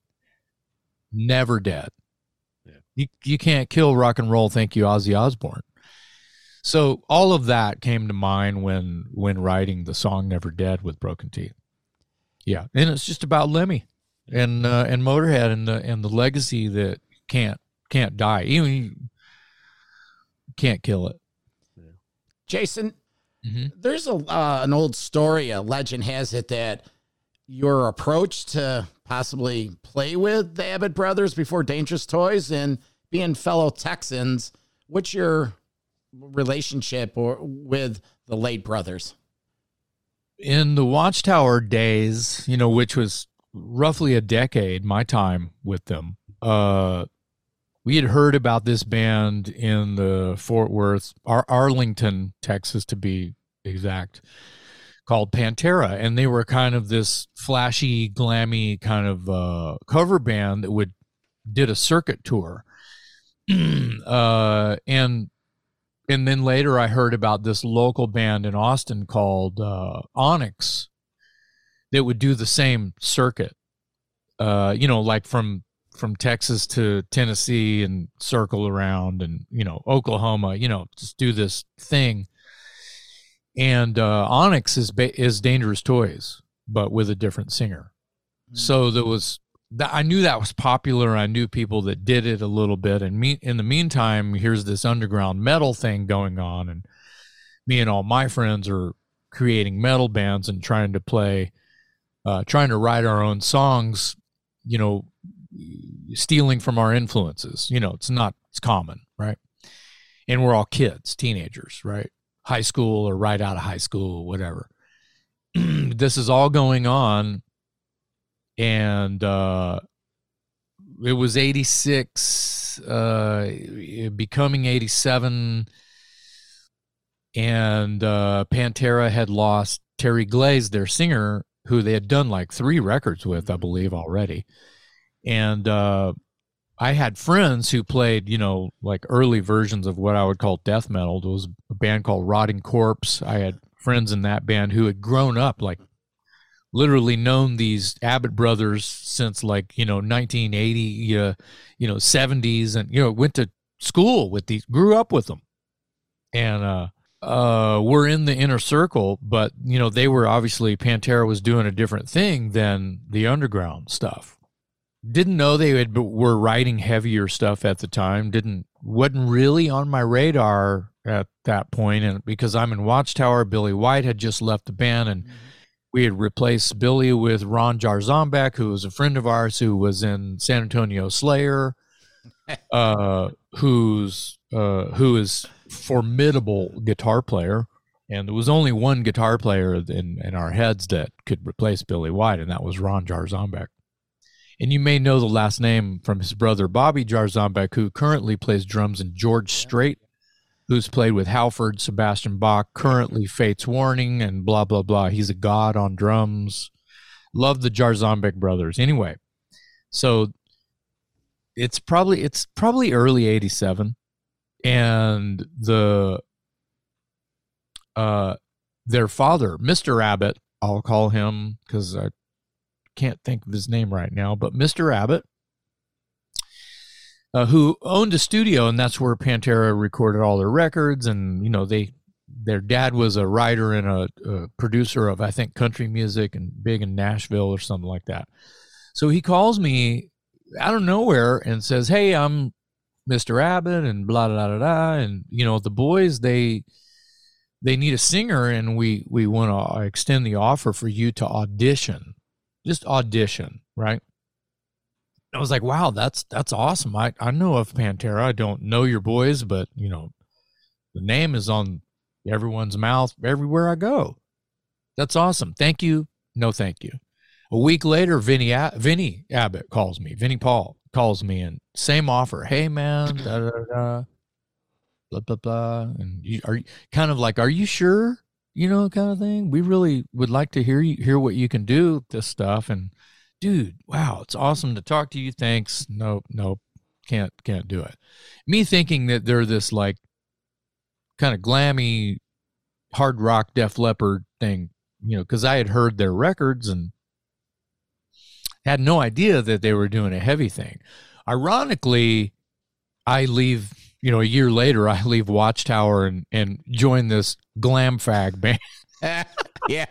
never dead. Yeah. You you can't kill rock and roll. Thank you, Ozzy Osbourne. So all of that came to mind when when writing the song "Never Dead" with Broken Teeth. Yeah, and it's just about Lemmy and uh, and Motorhead and the and the legacy that can't can't die. Even can't kill it. Jason, mm-hmm. there's a uh, an old story, a legend has it that your approach to possibly play with the Abbott brothers before Dangerous Toys and being fellow Texans, what's your relationship or with the late brothers? In the Watchtower days, you know, which was roughly a decade, my time with them, uh, we had heard about this band in the Fort Worth, Ar- Arlington, Texas, to be exact, called Pantera, and they were kind of this flashy, glammy kind of uh, cover band that would did a circuit tour, uh, and and then later I heard about this local band in Austin called uh, Onyx that would do the same circuit uh, you know, like from from Texas to Tennessee and circle around and you know Oklahoma, you know, just do this thing. And uh, Onyx is ba- is Dangerous Toys, but with a different singer. Mm-hmm. So there was that I knew that was popular. I knew people that did it a little bit. And me in the meantime, here's this underground metal thing going on, and me and all my friends are creating metal bands and trying to play, uh, trying to write our own songs. You know, stealing from our influences. You know, it's not it's common, right? And we're all kids, teenagers, right? High school or right out of high school, whatever. this is all going on and uh it was 86 uh becoming 87 and uh Pantera had lost Terry Glaze their singer who they had done like 3 records with I believe already and uh, I had friends who played, you know, like early versions of what I would call death metal. There was a band called Rotting Corpse. I had friends in that band who had grown up, like literally known these Abbott brothers since like you know 1980, uh, you know 70s, and you know went to school with these, grew up with them, and uh, uh, were in the inner circle. But you know they were obviously Pantera was doing a different thing than the underground stuff didn't know they had, were writing heavier stuff at the time. Didn't wasn't really on my radar at that point, and because I'm in Watchtower, Billy White had just left the band, and mm-hmm. We had replaced Billy with Ron Jarzombek, who was a friend of ours who was in San Antonio Slayer, uh, who's uh, who is formidable guitar player. And there was only one guitar player in, in our heads that could replace Billy White, and that was Ron Jarzombek. And you may know the last name from his brother Bobby Jarzombek, who currently plays drums in George Strait, who's played with Halford, Sebastian Bach, currently Fates Warning, and blah blah blah. He's a god on drums. Love the Jarzombek brothers. Anyway, so it's probably it's probably early '87, and the uh their father, Mr. Abbott, I'll call him because I can't think of his name right now, but Mr. Abbott, uh, who owned a studio, and that's where Pantera recorded all their records. And you know, they their dad was a writer and a, a producer of I think country music and big in Nashville or something like that. So he calls me out of nowhere and says, "Hey, I'm Mr. Abbott," and blah blah blah blah. And you know, the boys they they need a singer, and we we want to extend the offer for you to audition just audition, right? I was like, wow, that's that's awesome. I, I know of Pantera. I don't know your boys, but you know, the name is on everyone's mouth everywhere I go. That's awesome. Thank you. No, thank you. A week later, Vinny Vinny Abbott calls me. Vinny Paul calls me and same offer. Hey man, da, da, da, blah blah blah. And you, are you kind of like, are you sure? you know, kind of thing. We really would like to hear you hear what you can do with this stuff. And dude, wow, it's awesome to talk to you. Thanks. Nope, nope, can't can't do it. Me thinking that they're this like kind of glammy hard rock Def Leppard thing, you know, because I had heard their records and had no idea that they were doing a heavy thing. Ironically, I leave you know, a year later, I leave Watchtower and and join this glam fag band. yeah.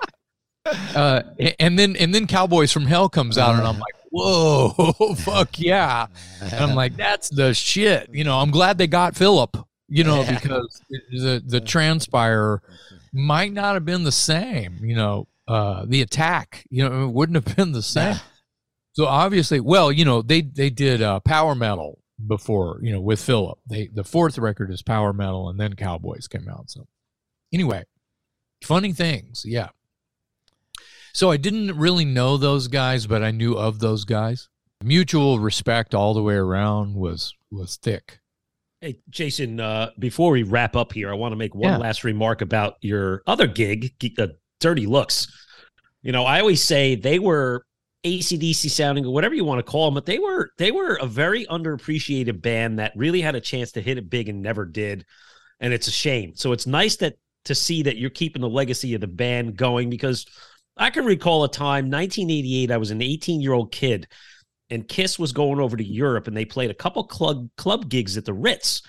Uh, and then and then Cowboys from Hell comes out, and I'm like, whoa, fuck yeah! And I'm like, that's the shit. You know, I'm glad they got Philip. You know, because the the transpire might not have been the same. You know, uh, the attack. You know, it wouldn't have been the same. So obviously, well, you know, they they did uh, power metal before, you know, with Philip. They the fourth record is Power Metal and then Cowboys came out. So anyway, funny things, yeah. So I didn't really know those guys, but I knew of those guys. Mutual respect all the way around was was thick. Hey, Jason, uh, before we wrap up here, I want to make one yeah. last remark about your other gig, uh, Dirty Looks. You know, I always say they were ACDC sounding or whatever you want to call them, but they were they were a very underappreciated band that really had a chance to hit it big and never did. And it's a shame. So it's nice that to see that you're keeping the legacy of the band going because I can recall a time, 1988, I was an 18 year old kid and Kiss was going over to Europe, and they played a couple club club gigs at the Ritz.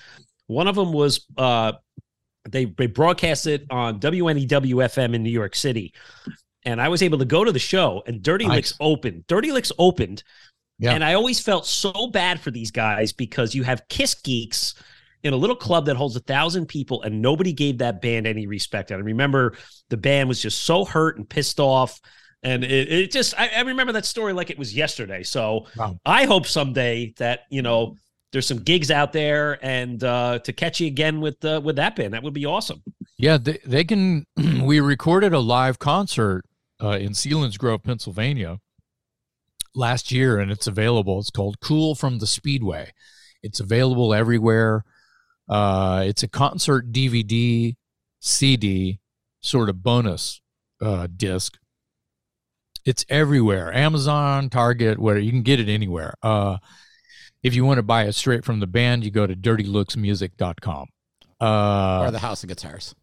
One of them was uh, they they broadcast it on WNEW FM in New York City, and I was able to go to the show. And Dirty Nice. Looks opened. Dirty Looks opened, Yeah. and I always felt so bad for these guys because you have Kiss geeks in a little club that holds a thousand people, and nobody gave that band any respect. And I remember the band was just so hurt and pissed off. And it, it just, I, I remember that story like it was yesterday. So Wow. I hope someday that, you know, there's some gigs out there and uh, to catch you again with uh, with that band. That would be awesome. Yeah, they, they can. we recorded a live concert uh, in Selinsgrove, Pennsylvania last year, and it's available. It's called Cool from the Speedway. It's available everywhere. Uh, it's a concert DVD, CD, sort of bonus uh, disc. It's everywhere Amazon, Target, where you can get it anywhere. Uh, if you want to buy it straight from the band, you go to dirtylooksmusic.com. Uh, or the House of Guitars.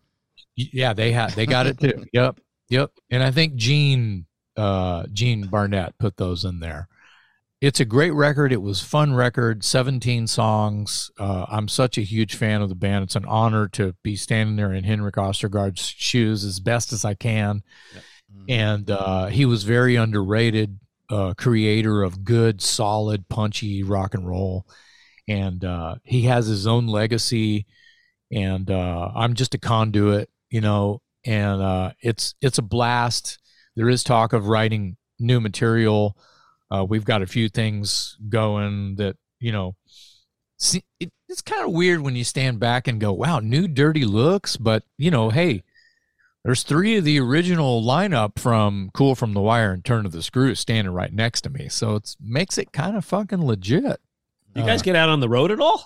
Yeah, they had they got it too. yep, yep. And I think Gene uh Gene Barnett put those in there. It's a great record. It was fun record. Seventeen songs. Uh, I'm such a huge fan of the band. It's an honor to be standing there in Henrik Ostergaard's shoes as best as I can. And uh, he was very underrated. Uh, creator of good, solid, punchy rock and roll, and uh, he has his own legacy and uh, I'm just a conduit, you know. And uh, it's it's a blast. There is talk of writing new material. Uh, we've got a few things going that you know. See, it, it's kind of weird when you stand back and go, "Wow, new dirty looks," but you know, hey, there's three of the original lineup from Cool from the Wire and Turn of the Screw standing right next to me, so it makes it kind of fucking legit. You guys get out on the road at all?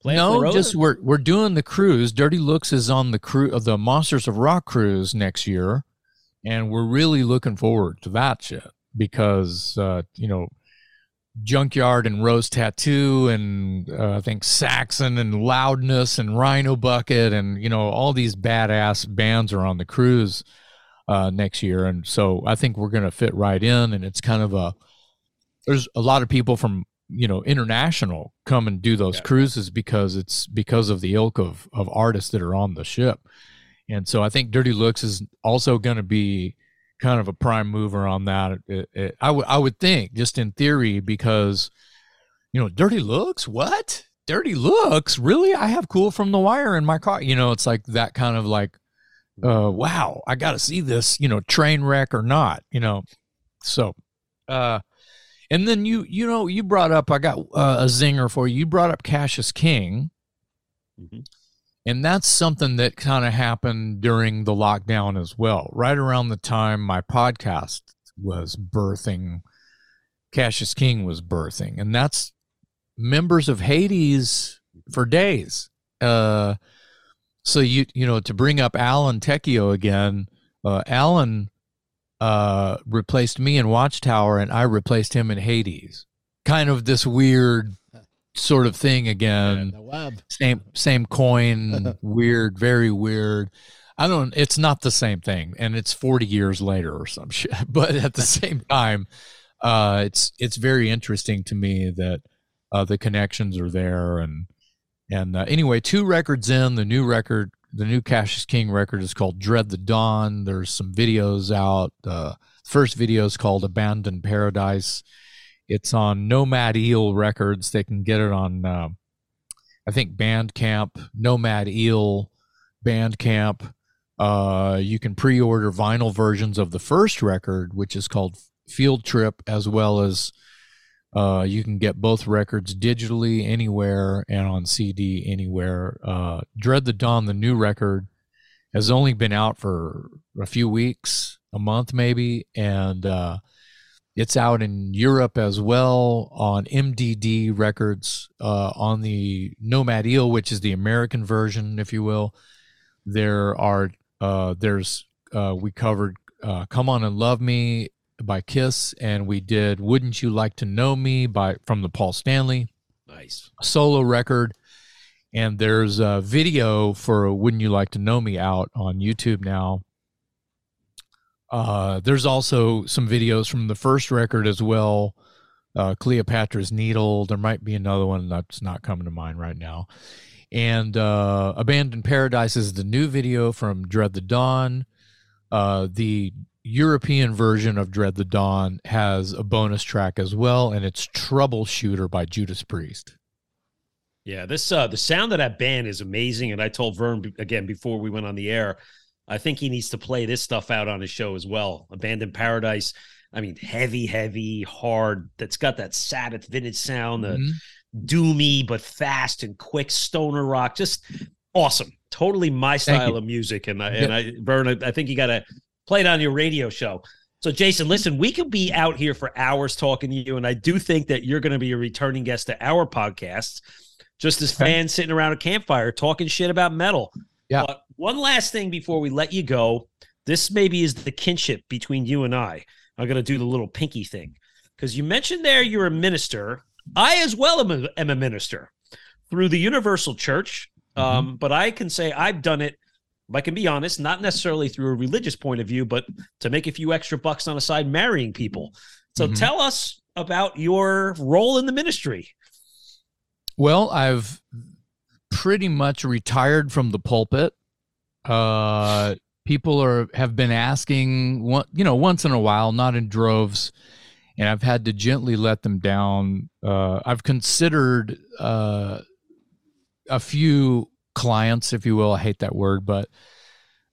Play No, just we're we're doing the cruise. Dirty Looks is on the cruise of the Monsters of Rock cruise next year, and we're really looking forward to that shit because uh, you know, Junkyard and Rose Tattoo and uh, I think Saxon and Loudness and Rhino Bucket and you know all these badass bands are on the cruise uh, next year, and so I think we're gonna fit right in, and it's kind of a there's a lot of people from you know international come and do those Yeah. cruises because it's because of the ilk of of artists that are on the ship and so i think dirty looks is also going to be kind of a prime mover on that. It- it- I would I would think just in theory because you know dirty looks? What? Dirty looks? Really? I have cool from the wire in my car. You know it's like that kind of like uh wow i gotta see this you know train wreck or not you know? So uh and then you you know you brought up I got uh, a zinger for you. You brought up Cassius King, Mhm. And that's something that kind of happened during the lockdown as well. Right around the time my podcast was birthing, Cassius King was birthing, and that's members of Hades for days. Uh, so you you know to bring up Alan Tecchio again, uh, Alan uh, replaced me in Watchtower, and I replaced him in Hades. Kind of this weird sort of thing again. the web. Same same coin, weird, very weird. I don't. It's not the same thing, and it's forty years later or some shit. But at the same time, uh, it's it's very interesting to me that uh, the connections are there, and and uh, anyway, two records in the new record, the new Cassius King record is called Dread the Dawn. There's some videos out. The first video is called Abandoned Paradise. It's on Nomad Eel Records. They can get it on, uh, I think, Bandcamp, Nomad Eel, Bandcamp. Uh, you can pre-order vinyl versions of the first record, which is called Field Trip, as well as uh, you can get both records digitally anywhere and on CD anywhere. Uh, Dread the Dawn, the new record, has only been out for a few weeks, a month maybe, and uh, it's out in Europe as well on MDD Records uh, on the Nomad Eel, which is the American version, if you will. There are uh, there's uh, we covered uh, "Come On and Love Me" by Kiss, and we did "Wouldn't You Like to Know Me" by from the Paul Stanley Nice. solo record. And there's a video for "Wouldn't You Like to Know Me" out on YouTube now. Uh, there's also some videos from the first record as well uh, Cleopatra's Needle. There might be another one that's not coming to mind right now. And uh, Abandoned Paradise is the new video from Dread the Dawn. Uh, the European version of Dread the Dawn has a bonus track as well, and it's Troubleshooter by Judas Priest. Yeah, this uh the sound of that band is amazing. And I told Vern again before we went on the air, I think he needs to play this stuff out on his show as well. Abandoned Paradise. I mean, heavy, heavy, hard. That's got that Sabbath vintage sound, the Mhm. doomy but fast and quick stoner rock. Just awesome. Totally my style of music. And I and I Vern, I, think you gotta play it on your radio show. So Jason, listen, we could be out here for hours talking to you, and I do think that you're going to be a returning guest to our podcasts, just as fans sitting around a campfire talking shit about metal. Yeah. But one last thing before we let you go, this maybe is the kinship between you and I. I'm going to do the little pinky thing because you mentioned there you're a minister. I as well am a, am a minister through the Universal Church, um, but I can say I've done it. I can be honest, not necessarily through a religious point of view, but to make a few extra bucks on the side marrying people. So Mhm. tell us about your role in the ministry. Well, I've pretty much retired from the pulpit. Uh, people are have been asking, you know, once in a while, not in droves, and I've had to gently let them down. Uh, I've considered uh, a few clients, if you will. I hate that word, but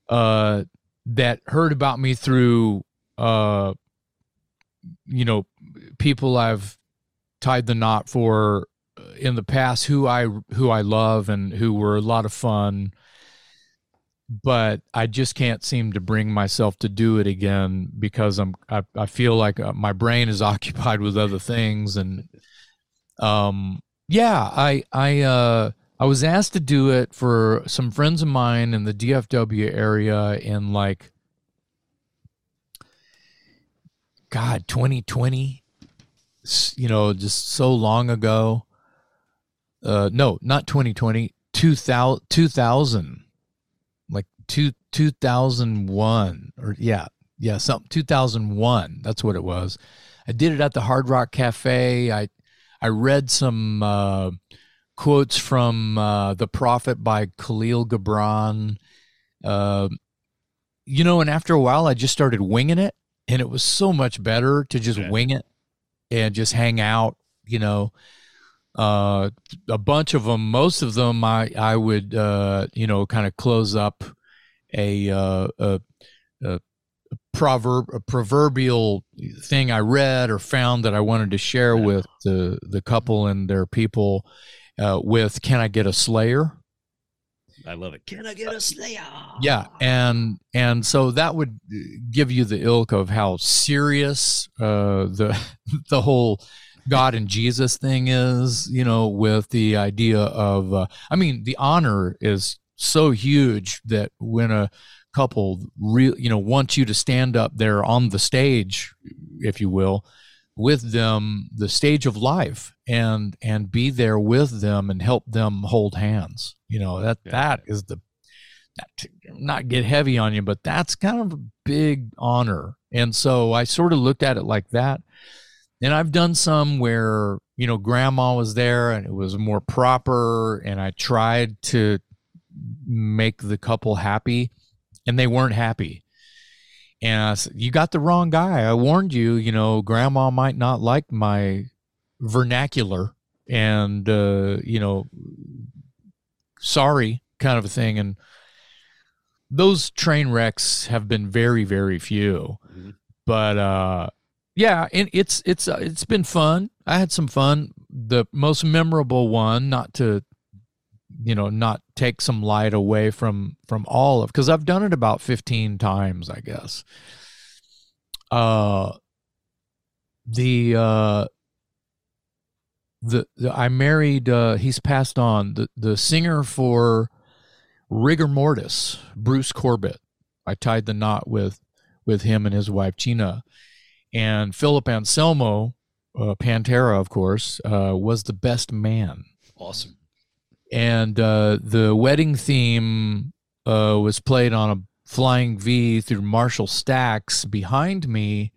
uh, that heard about me through, uh, you know, people I've tied the knot for in the past who I who I love and who were a lot of fun but I just can't seem to bring myself to do it again because I'm I, I feel like uh, my brain is occupied with other things and um yeah I I uh I was asked to do it for some friends of mine in the DFW area in like god 2020 you know just so long ago uh no not 2020 2000 2000 like two 2001 or yeah yeah something 2001 that's what it was. I did it at the hard rock cafe. I i read some uh quotes from uh the prophet by kahlil gibran. Uh you know and after a while i just started winging it and it was so much better to just Okay. wing it and just hang out you know uh a bunch of them most of them i i would uh you know kind of close up a uh a, a proverb a proverbial thing i read or found that i wanted to share Yeah. with the the couple and their people uh with can i get a slayer I love it. Can I get a slayer? yeah and and so that would give you the ilk of how serious uh the the whole god and jesus thing is you know with the idea of uh, i mean the honor is so huge that when a couple real you know wants you to stand up there on the stage if you will with them the stage of life and and be there with them and help them hold hands you know that Yeah. that is the not not get heavy on you but that's kind of a big honor and so i sort of looked at it like that and i've done some where you know grandma was there and it was more proper and i tried to make the couple happy and they weren't happy. And I said, you got the wrong guy. I warned you you know grandma might not like my vernacular and uh you know sorry kind of a thing. And those train wrecks have been very very few. Mhm. but uh yeah and it's it's uh, it's been fun. I had some fun. The most memorable one not to you know not take some light away from from all of because i've done it about 15 times i guess. Uh the uh the, the i married uh he's passed on. The the singer for rigor mortis bruce corbett. I tied the knot with with him and his wife gina and philip anselmo uh, pantera of course uh was the best man Awesome. and uh, the wedding theme uh, was played on a flying V through Marshall Stacks behind me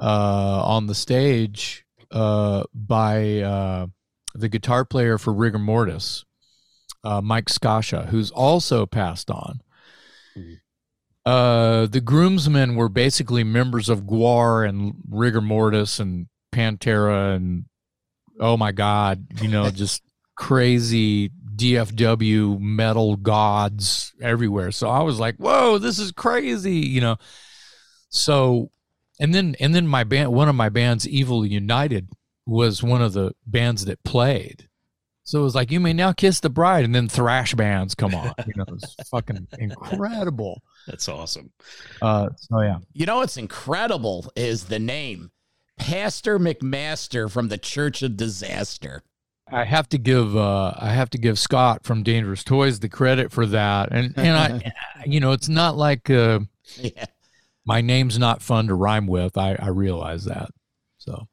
uh, on the stage uh, by uh, the guitar player for Rigor Mortis, uh, Mike Scaccia, who's also passed on. Uh, the groomsmen were basically members of Gwar and Rigor Mortis and Pantera and oh my god, you know, just crazy DFW metal gods everywhere. So I was like, whoa, this is crazy, you know. So and then and then my band one of my bands, Evil United, was one of the bands that played. So it was like, you may now kiss the bride, and then thrash bands come on. You know, it's fucking incredible. That's awesome. Uh, so yeah, You know what's incredible is the name Pastor McMaster from the Church of Disaster. I have to give uh, I have to give Scott from Dangerous Toys the credit for that, and and I, you know, it's not like uh, Yeah. my name's not fun to rhyme with. I I realize that. So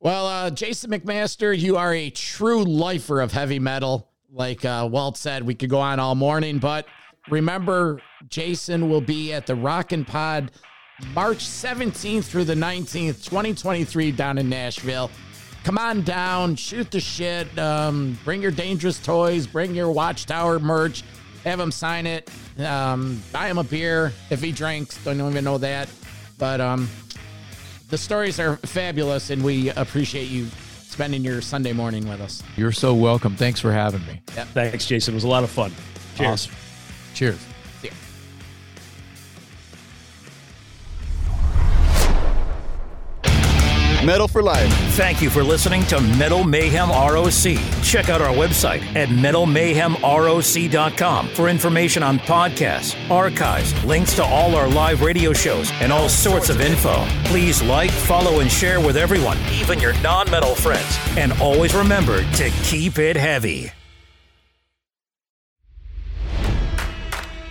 Well, uh, Jason McMaster, you are a true lifer of heavy metal. Like uh, Walt said, we could go on all morning, but remember, Jason will be at the Rockin' Pod March 17th through the 19th, 2023, down in Nashville. Come on down, shoot the shit, um, bring your dangerous toys, bring your Watchtower merch, have him sign it, um, buy him a beer if he drinks. Don't even know that, but um, the stories are fabulous, and we appreciate you spending your Sunday morning with us. you're so welcome. Thanks for having me. Thanks, Jason. It was a lot of fun. Cheers. Awesome. Cheers. Metal for life. Thank you for listening to Metal Mayhem ROC. Check out our website at metalmayhemroc.com for information on podcasts, archives, links to all our live radio shows, and all sorts of info. Please like, follow, and share with everyone, even your non metal friends. And always remember to keep it heavy.